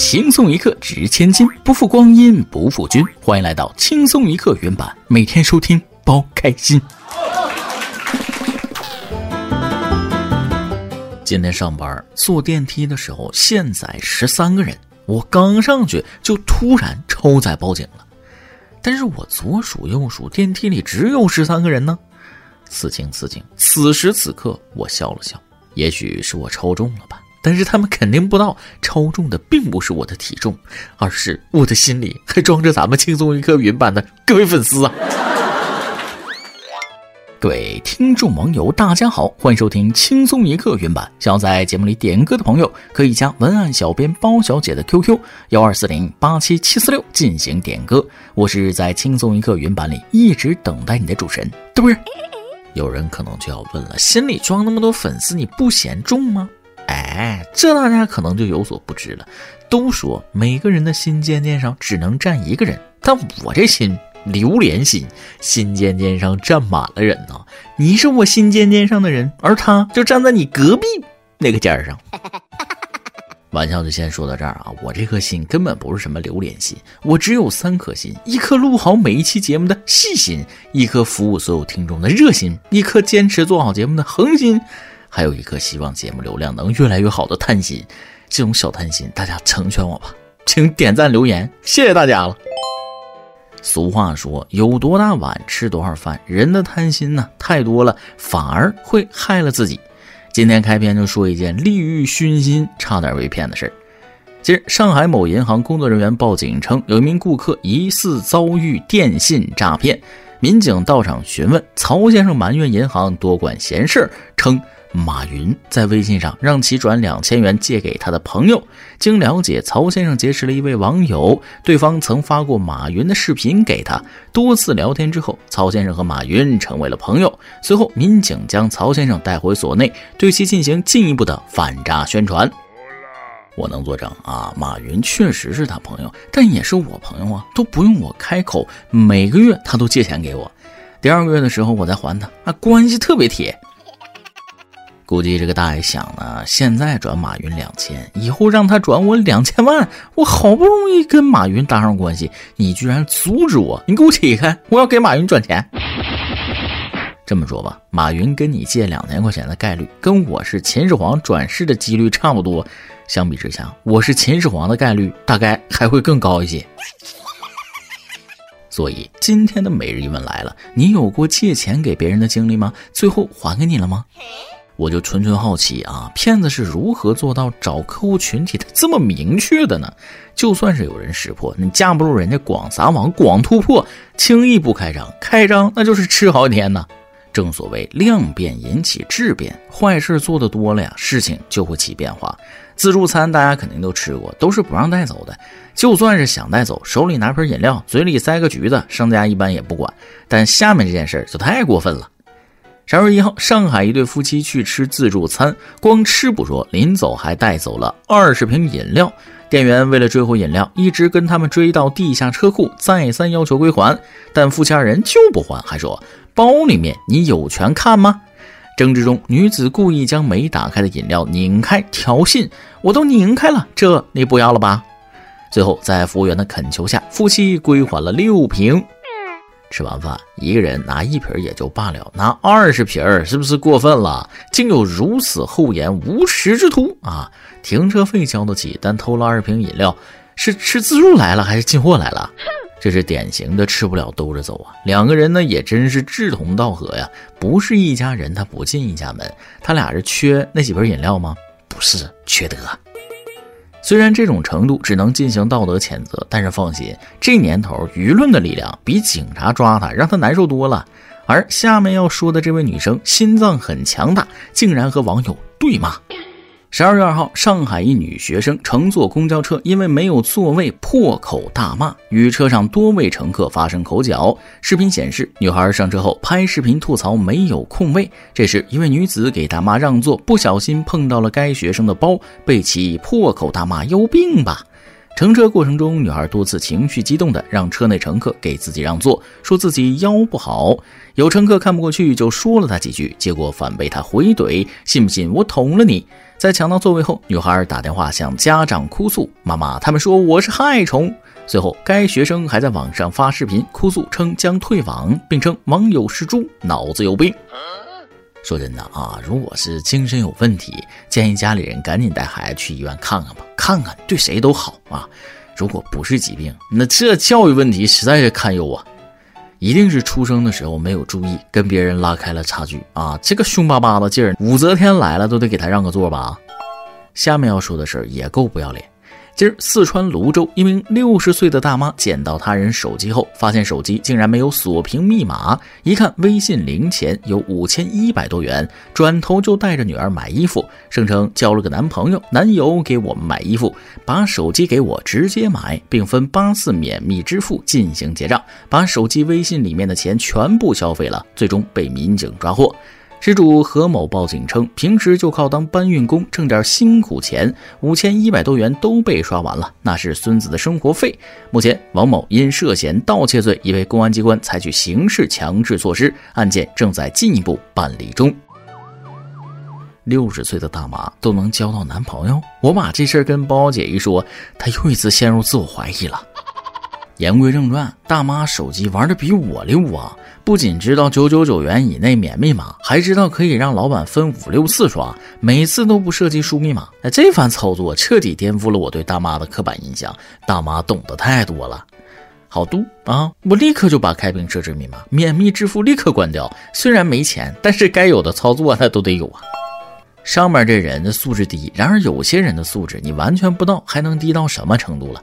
轻松一刻值千金，不负光阴不负君。欢迎来到轻松一刻原版，每天收听包开心。今天上班坐电梯的时候，限载十三个人，我刚上去就突然超载报警了。但是我左数右数，电梯里只有十三个人呢。此情此景，此时此刻，我笑了笑。也许是我超重了吧。但是他们肯定不知道，超重的并不是我的体重，而是我的心里还装着咱们轻松一刻云版的各位粉丝啊！各位听众网友，大家好，欢迎收听轻松一刻云版。想要在节目里点歌的朋友，可以加文案小编包小姐的 QQ 幺二四零八七七四六进行点歌。我是在轻松一刻云版里一直等待你的主持人，对不对？有人可能就要问了，心里装那么多粉丝，你不嫌重吗？哎，这大家可能就有所不知了。都说每个人的心尖尖上只能站一个人，但我这心榴莲心，心尖尖上站满了人呢。你是我心尖尖上的人，而他就站在你隔壁那个尖上。玩笑就先说到这儿啊，我这颗心根本不是什么榴莲心，我只有三颗心：一颗录好每一期节目的细心，一颗服务所有听众的热心，一颗坚持做好节目的恒心。还有一颗希望节目流量能越来越好的贪心，这种小贪心，大家成全我吧，请点赞留言，谢谢大家了。俗话说，有多大碗吃多少饭，人的贪心呢太多了，反而会害了自己。今天开篇就说一件利欲熏心，差点被骗的事儿。近日，上海某银行工作人员报警称，有一名顾客疑似遭遇电信诈骗，民警到场询问，曹先生埋怨银行多管闲事，称。马云在微信上让其转两千元借给他的朋友。经了解，曹先生结识了一位网友，对方曾发过马云的视频给他。多次聊天之后，曹先生和马云成为了朋友。随后，民警将曹先生带回所内，对其进行进一步的反诈宣传。我能作证啊，马云确实是他朋友，但也是我朋友啊，都不用我开口，每个月他都借钱给我。第二个月的时候，我再还他，啊，关系特别铁。估计这个大爷想呢，现在转马云两千，以后让他转我两千万。我好不容易跟马云搭上关系，你居然阻止我！你给我起开！我要给马云转钱。这么说吧，马云跟你借两千块钱的概率，跟我是秦始皇转世的几率差不多。相比之下，我是秦始皇的概率大概还会更高一些。所以今天的每日一问来了：你有过借钱给别人的经历吗？最后还给你了吗？我就纯纯好奇啊，骗子是如何做到找客户群体的这么明确的呢？就算是有人识破，你架不住人家广撒网、广突破，轻易不开张，开张那就是吃好几天呢。正所谓量变引起质变，坏事做的多了呀，事情就会起变化。自助餐大家肯定都吃过，都是不让带走的。就算是想带走，手里拿瓶饮料，嘴里塞个橘子，商家一般也不管。但下面这件事就太过分了。十二月一号，上海一对夫妻去吃自助餐，光吃不说，临走还带走了二十瓶饮料。店员为了追回饮料，一直跟他们追到地下车库，再三要求归还，但夫妻二人就不还，还说包里面你有权看吗？争执中，女子故意将没打开的饮料拧开，挑衅：“我都拧开了，这你不要了吧？”最后，在服务员的恳求下，夫妻归还了六瓶。吃完饭，一个人拿一瓶也就罢了，拿二十瓶是不是过分了？竟有如此厚颜无耻之徒啊！停车费交得起，但偷了二瓶饮料，是吃自助来了还是进货来了？这是典型的吃不了兜着走啊！两个人呢也真是志同道合呀，不是一家人他不进一家门，他俩是缺那几瓶饮料吗？不是，缺德。虽然这种程度只能进行道德谴责，但是放心，这年头舆论的力量比警察抓他让他难受多了。而下面要说的这位女生心脏很强大，竟然和网友对骂。十二月二号，上海一女学生乘坐公交车，因为没有座位，破口大骂，与车上多位乘客发生口角。视频显示，女孩上车后拍视频吐槽没有空位。这时，一位女子给大妈让座，不小心碰到了该学生的包，被其破口大骂：“有病吧！”乘车过程中，女孩多次情绪激动的让车内乘客给自己让座，说自己腰不好。有乘客看不过去，就说了她几句，结果反被她回怼：“信不信我捅了你？”在抢到座位后，女孩打电话向家长哭诉：“妈妈，他们说我是害虫。”随后，该学生还在网上发视频哭诉，称将退网，并称网友是猪，脑子有病。说真的啊，如果是精神有问题，建议家里人赶紧带孩子去医院看看吧，看看对谁都好啊。如果不是疾病，那这教育问题实在是堪忧啊。一定是出生的时候没有注意，跟别人拉开了差距啊！这个凶巴巴的劲儿，武则天来了都得给他让个座吧。下面要说的事儿也够不要脸。今儿，四川泸州一名六十岁的大妈捡到他人手机后，发现手机竟然没有锁屏密码，一看微信零钱有五千一百多元，转头就带着女儿买衣服，声称交了个男朋友，男友给我们买衣服，把手机给我直接买，并分八次免密支付进行结账，把手机微信里面的钱全部消费了，最终被民警抓获。失主何某报警称，平时就靠当搬运工挣点辛苦钱，五千一百多元都被刷完了，那是孙子的生活费。目前，王某因涉嫌盗窃罪已被公安机关采取刑事强制措施，案件正在进一步办理中。六十岁的大妈都能交到男朋友，我把这事儿跟包姐一说，她又一次陷入自我怀疑了。言归正传，大妈手机玩的比我溜啊！不仅知道九九九元以内免密码，还知道可以让老板分五六次刷，每次都不涉及输密码。哎，这番操作彻底颠覆了我对大妈的刻板印象。大妈懂得太多了，好嘟啊！我立刻就把开屏设置密码、免密支付立刻关掉。虽然没钱，但是该有的操作那都得有啊。上面这人的素质低，然而有些人的素质你完全不知道还能低到什么程度了。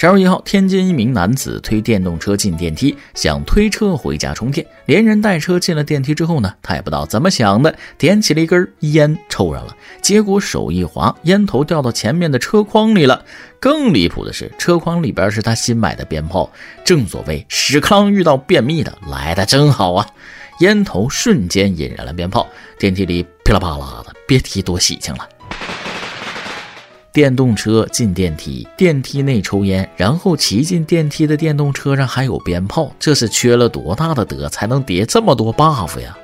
十二月一号，天津一名男子推电动车进电梯，想推车回家充电。连人带车进了电梯之后呢，他也不知道怎么想的，点起了一根烟抽上了。结果手一滑，烟头掉到前面的车筐里了。更离谱的是，车筐里边是他新买的鞭炮。正所谓屎壳郎遇到便秘的，来的真好啊！烟头瞬间引燃了鞭炮，电梯里噼里啪啦的，别提多喜庆了。电动车进电梯，电梯内抽烟，然后骑进电梯的电动车上还有鞭炮，这是缺了多大的德才能叠这么多 buff 呀？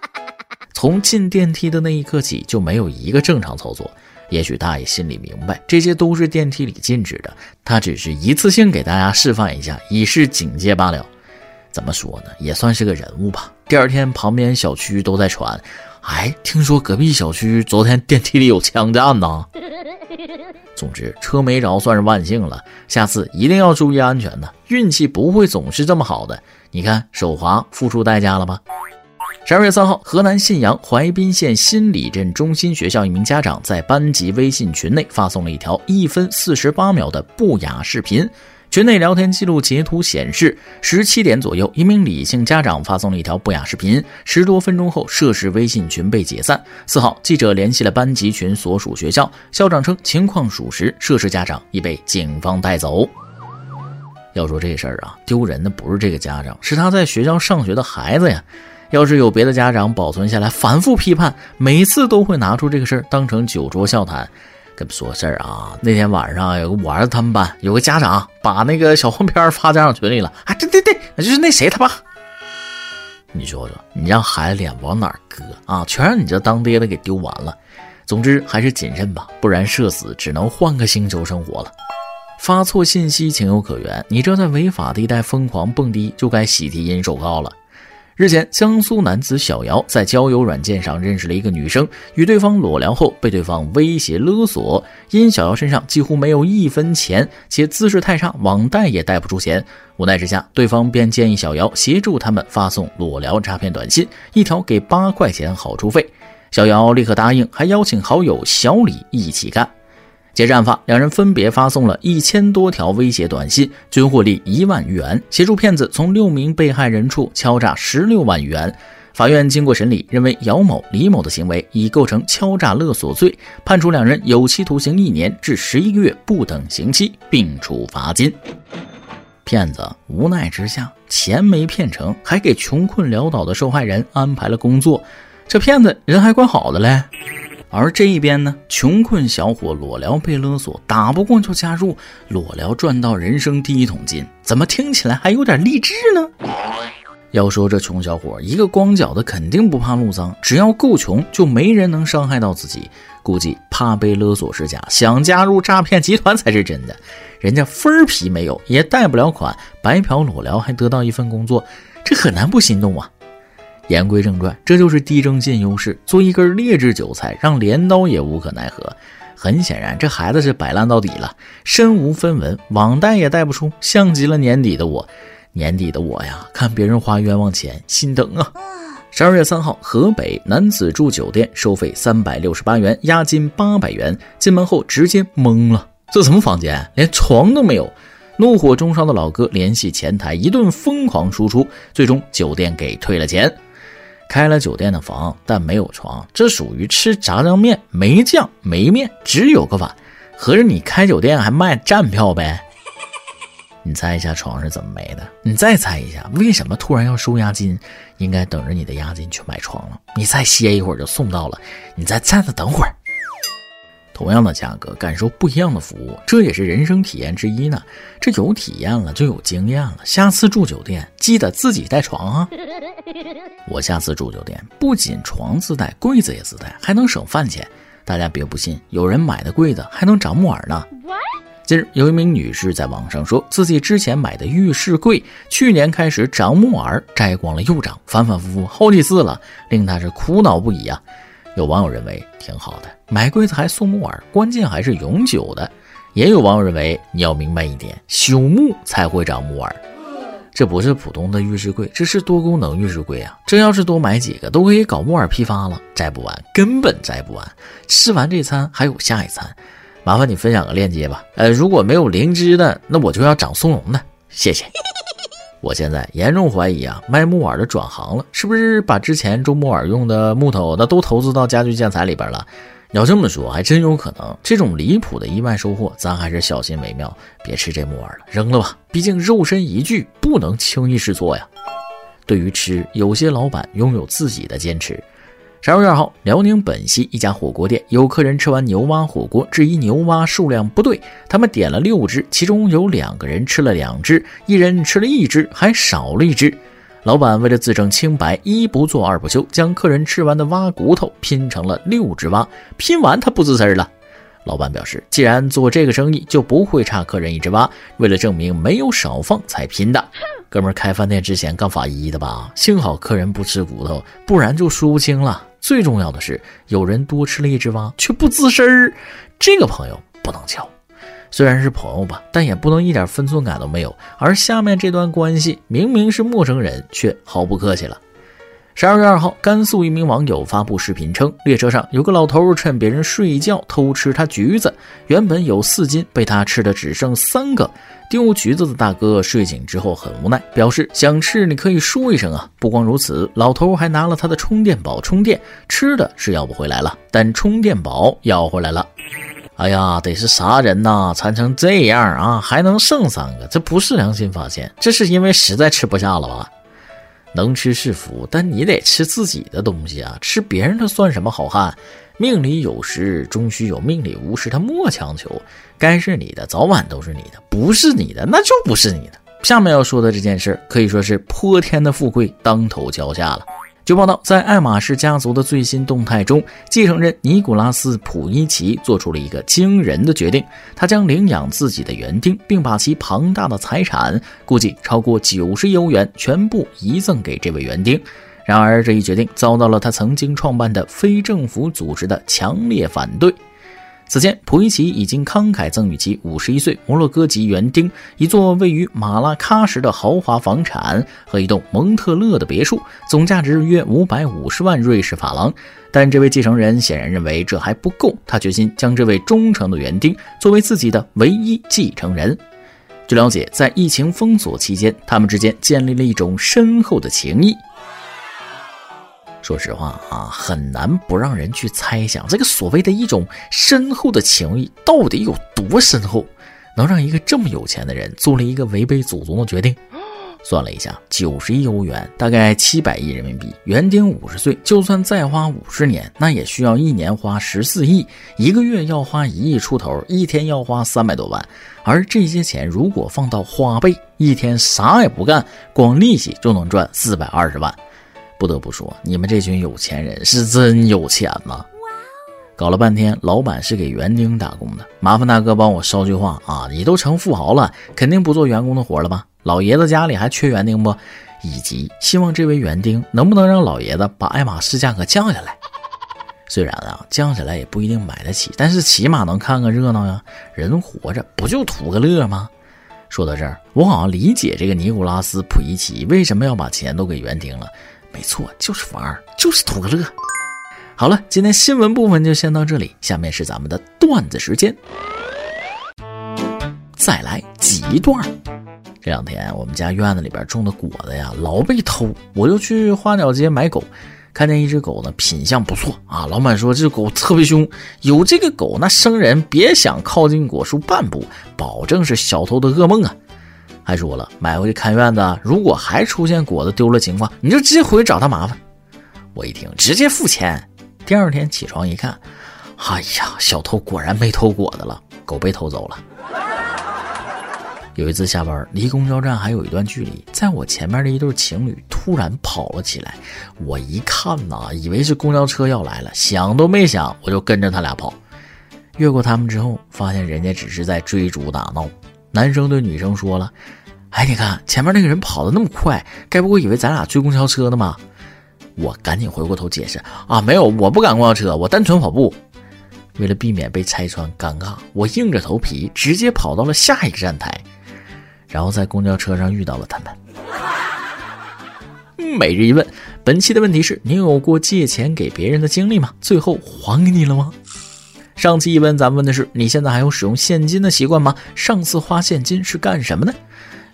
从进电梯的那一刻起就没有一个正常操作。也许大爷心里明白，这些都是电梯里禁止的，他只是一次性给大家示范一下，以示警戒罢了。怎么说呢？也算是个人物吧。第二天，旁边小区都在传，哎，听说隔壁小区昨天电梯里有枪战呢。总之，车没着算是万幸了。下次一定要注意安全呢，运气不会总是这么好的。你看，手滑付出代价了吧？十二月三号，河南信阳淮滨县新里镇中心学校一名家长在班级微信群内发送了一条一分四十八秒的不雅视频。群内聊天记录截图显示，十七点左右，一名李姓家长发送了一条不雅视频。十多分钟后，涉事微信群被解散。四号，记者联系了班级群所属学校，校长称情况属实，涉事家长已被警方带走。要说这事儿啊，丢人的不是这个家长，是他在学校上学的孩子呀。要是有别的家长保存下来，反复批判，每次都会拿出这个事儿当成酒桌笑谈。跟你说个事儿啊，那天晚上有个我儿子他们班有个家长把那个小黄片发家长群里了啊，对对对，就是那谁他爸。你说说，你让孩子脸往哪搁啊？全让你这当爹的给丢完了。总之还是谨慎吧，不然社死只能换个星球生活了。发错信息情有可原，你这在违法地带疯狂蹦迪，就该喜提银手铐了。日前，江苏男子小姚在交友软件上认识了一个女生，与对方裸聊后，被对方威胁勒索。因小姚身上几乎没有一分钱，且姿势太差，网贷也贷不出钱。无奈之下，对方便建议小姚协助他们发送裸聊诈骗短信，一条给八块钱好处费。小姚立刻答应，还邀请好友小李一起干。接案发，两人分别发送了一千多条威胁短信，均获利一万余元，协助骗子从六名被害人处敲诈十六万余元。法院经过审理，认为姚某、李某的行为已构成敲诈勒索罪，判处两人有期徒刑一年至十一个月不等刑期，并处罚金。骗子无奈之下，钱没骗成，还给穷困潦倒的受害人安排了工作，这骗子人还怪好的嘞。而这一边呢，穷困小伙裸聊被勒索，打不过就加入裸聊赚到人生第一桶金，怎么听起来还有点励志呢？要说这穷小伙，一个光脚的肯定不怕路脏，只要够穷，就没人能伤害到自己。估计怕被勒索是假，想加入诈骗集团才是真的。人家分儿皮没有，也贷不了款，白嫖裸聊还得到一份工作，这很难不心动啊。言归正传，这就是低征信优势，做一根劣质韭菜，让镰刀也无可奈何。很显然，这孩子是摆烂到底了，身无分文，网贷也贷不出，像极了年底的我。年底的我呀，看别人花冤枉钱，心疼啊。十二月三号，河北男子住酒店，收费三百六十八元，押金八百元，进门后直接懵了，这什么房间，连床都没有。怒火中烧的老哥联系前台，一顿疯狂输出，最终酒店给退了钱。开了酒店的房，但没有床，这属于吃炸酱面没酱没面，只有个碗。合着你开酒店还卖站票呗？你猜一下床是怎么没的？你再猜一下，为什么突然要收押金？应该等着你的押金去买床了。你再歇一会儿就送到了，你再站着等会儿。同样的价格，感受不一样的服务，这也是人生体验之一呢。这有体验了就有经验了，下次住酒店记得自己带床啊。我下次住酒店不仅床自带，柜子也自带，还能省饭钱。大家别不信，有人买的柜子还能长木耳呢。近日，有一名女士在网上说自己之前买的浴室柜去年开始长木耳，摘光了又长，反反复复好几次了，令她是苦恼不已啊。有网友认为挺好的，买柜子还送木耳，关键还是永久的。也有网友认为你要明白一点，朽木才会长木耳，这不是普通的浴室柜，这是多功能浴室柜啊！这要是多买几个，都可以搞木耳批发了，摘不完，根本摘不完。吃完这餐还有下一餐，麻烦你分享个链接吧。呃，如果没有灵芝的，那我就要长松茸的，谢谢。我现在严重怀疑啊，卖木耳的转行了，是不是把之前种木耳用的木头那都投资到家具建材里边了？要这么说，还真有可能。这种离谱的意外收获，咱还是小心为妙，别吃这木耳了，扔了吧。毕竟肉身一具，不能轻易试错呀。对于吃，有些老板拥有自己的坚持。十二月二号，辽宁本溪一家火锅店有客人吃完牛蛙火锅，质疑牛蛙数量不对。他们点了六只，其中有两个人吃了两只，一人吃了一只，还少了一只。老板为了自证清白，一不做二不休，将客人吃完的蛙骨头拼成了六只蛙。拼完他不吱声了。老板表示，既然做这个生意，就不会差客人一只蛙。为了证明没有少放才拼的。哥们开饭店之前干法医的吧？幸好客人不吃骨头，不然就说不清了。最重要的是，有人多吃了一只蛙，却不吱声儿，这个朋友不能交。虽然是朋友吧，但也不能一点分寸感都没有。而下面这段关系，明明是陌生人，却毫不客气了。十二月二号，甘肃一名网友发布视频称，列车上有个老头趁别人睡觉偷吃他橘子，原本有四斤，被他吃的只剩三个。丢橘子的大哥睡醒之后很无奈，表示想吃你可以说一声啊。不光如此，老头还拿了他的充电宝充电，吃的是要不回来了，但充电宝要回来了。哎呀，得是啥人呐，馋成这样啊，还能剩三个？这不是良心发现，这是因为实在吃不下了吧？能吃是福，但你得吃自己的东西啊！吃别人的算什么好汉？命里有时终须有，命里无时他莫强求。该是你的，早晚都是你的；不是你的，那就不是你的。下面要说的这件事，可以说是泼天的富贵当头浇下了。据报道，在爱马仕家族的最新动态中，继承人尼古拉斯·普伊奇做出了一个惊人的决定：他将领养自己的园丁，并把其庞大的财产（估计超过九十亿欧元）全部遗赠给这位园丁。然而，这一决定遭到了他曾经创办的非政府组织的强烈反对。此前，普伊奇已经慷慨赠予其五十一岁摩洛哥籍园丁一座位于马拉喀什的豪华房产和一栋蒙特勒的别墅，总价值约五百五十万瑞士法郎。但这位继承人显然认为这还不够，他决心将这位忠诚的园丁作为自己的唯一继承人。据了解，在疫情封锁期间，他们之间建立了一种深厚的情谊。说实话啊，很难不让人去猜想，这个所谓的一种深厚的情谊到底有多深厚，能让一个这么有钱的人做了一个违背祖宗的决定？算了一下，九十亿欧元，大概七百亿人民币。园丁五十岁，就算再花五十年，那也需要一年花十四亿，一个月要花一亿出头，一天要花三百多万。而这些钱如果放到花呗，一天啥也不干，光利息就能赚四百二十万。不得不说，你们这群有钱人是真有钱呐！搞了半天，老板是给园丁打工的。麻烦大哥帮我捎句话啊！你都成富豪了，肯定不做员工的活了吧？老爷子家里还缺园丁不？以及希望这位园丁能不能让老爷子把爱马仕价格降下来？虽然啊，降下来也不一定买得起，但是起码能看个热闹呀。人活着不就图个乐吗？说到这儿，我好像理解这个尼古拉斯普伊奇为什么要把钱都给园丁了。没错，就是玩儿，就是图个乐。好了，今天新闻部分就先到这里，下面是咱们的段子时间，再来几段。这两天我们家院子里边种的果子呀，老被偷，我就去花鸟街买狗，看见一只狗呢，品相不错啊。老板说这狗特别凶，有这个狗，那生人别想靠近果树半步，保证是小偷的噩梦啊。还说了，买回去看院子，如果还出现果子丢了情况，你就直接回去找他麻烦。我一听，直接付钱。第二天起床一看，哎呀，小偷果然没偷果子了，狗被偷走了。有一次下班，离公交站还有一段距离，在我前面的一对情侣突然跑了起来。我一看呐，以为是公交车要来了，想都没想，我就跟着他俩跑。越过他们之后，发现人家只是在追逐打闹。男生对女生说了：“哎，你看前面那个人跑得那么快，该不会以为咱俩追公交车呢吧？”我赶紧回过头解释：“啊，没有，我不赶公交车，我单纯跑步。”为了避免被拆穿尴尬，我硬着头皮直接跑到了下一个站台。然后在公交车上遇到了他们。每日一问，本期的问题是：你有过借钱给别人的经历吗？最后还给你了吗？上期一问，咱问的是：你现在还有使用现金的习惯吗？上次花现金是干什么呢？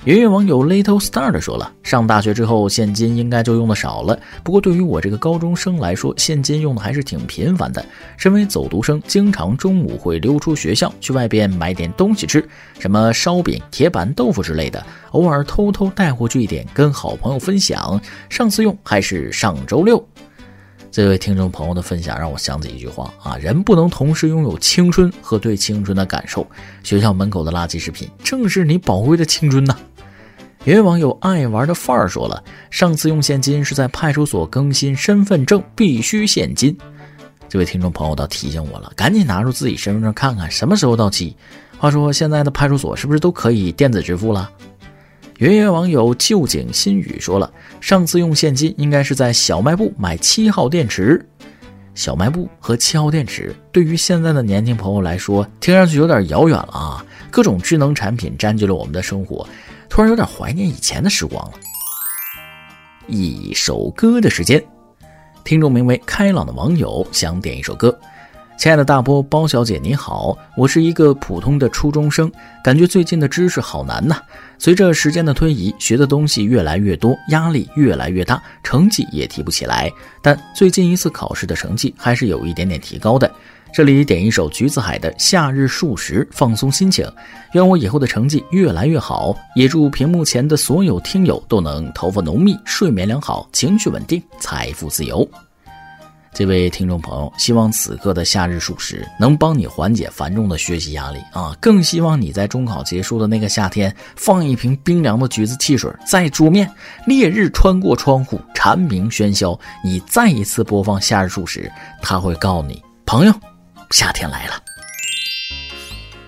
圆圆网友 Little Star 的说了，上大学之后现金应该就用的少了。不过对于我这个高中生来说，现金用的还是挺频繁的。身为走读生，经常中午会溜出学校去外边买点东西吃，什么烧饼、铁板豆腐之类的，偶尔偷偷带回去一点跟好朋友分享。上次用还是上周六。这位听众朋友的分享让我想起一句话啊：人不能同时拥有青春和对青春的感受。学校门口的垃圾食品正是你宝贵的青春呐。有网友爱玩的范儿说了，上次用现金是在派出所更新身份证，必须现金。这位听众朋友倒提醒我了，赶紧拿出自己身份证看看什么时候到期。话说现在的派出所是不是都可以电子支付了？圆圆网友旧景新语说了，上次用现金应该是在小卖部买七号电池。小卖部和七号电池对于现在的年轻朋友来说，听上去有点遥远了啊！各种智能产品占据了我们的生活，突然有点怀念以前的时光了。一首歌的时间，听众名为开朗的网友想点一首歌。亲爱的大波包小姐你好，我是一个普通的初中生，感觉最近的知识好难呐。随着时间的推移，学的东西越来越多，压力越来越大，成绩也提不起来。但最近一次考试的成绩还是有一点点提高的。这里点一首橘子海的《夏日数十》，放松心情。愿我以后的成绩越来越好，也祝屏幕前的所有听友都能头发浓密、睡眠良好、情绪稳定、财富自由。这位听众朋友，希望此刻的夏日数十能帮你缓解繁重的学习压力啊！更希望你在中考结束的那个夏天，放一瓶冰凉的橘子汽水在桌面，烈日穿过窗户，蝉鸣喧嚣，你再一次播放夏日数十，他会告诉你，朋友，夏天来了。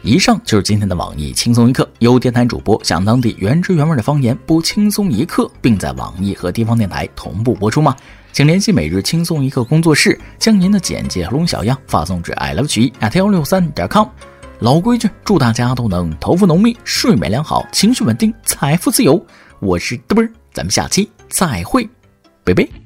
以上就是今天的网易轻松一刻，由电台主播讲当地原汁原味的方言播轻松一刻，并在网易和地方电台同步播出吗？请联系每日轻松一刻工作室，将您的简介和录小样发送至 i love 曲艺 at 幺六三点 com。老规矩，祝大家都能头发浓密、睡眠良好、情绪稳定、财富自由。我是嘚啵，咱们下期再会，拜拜。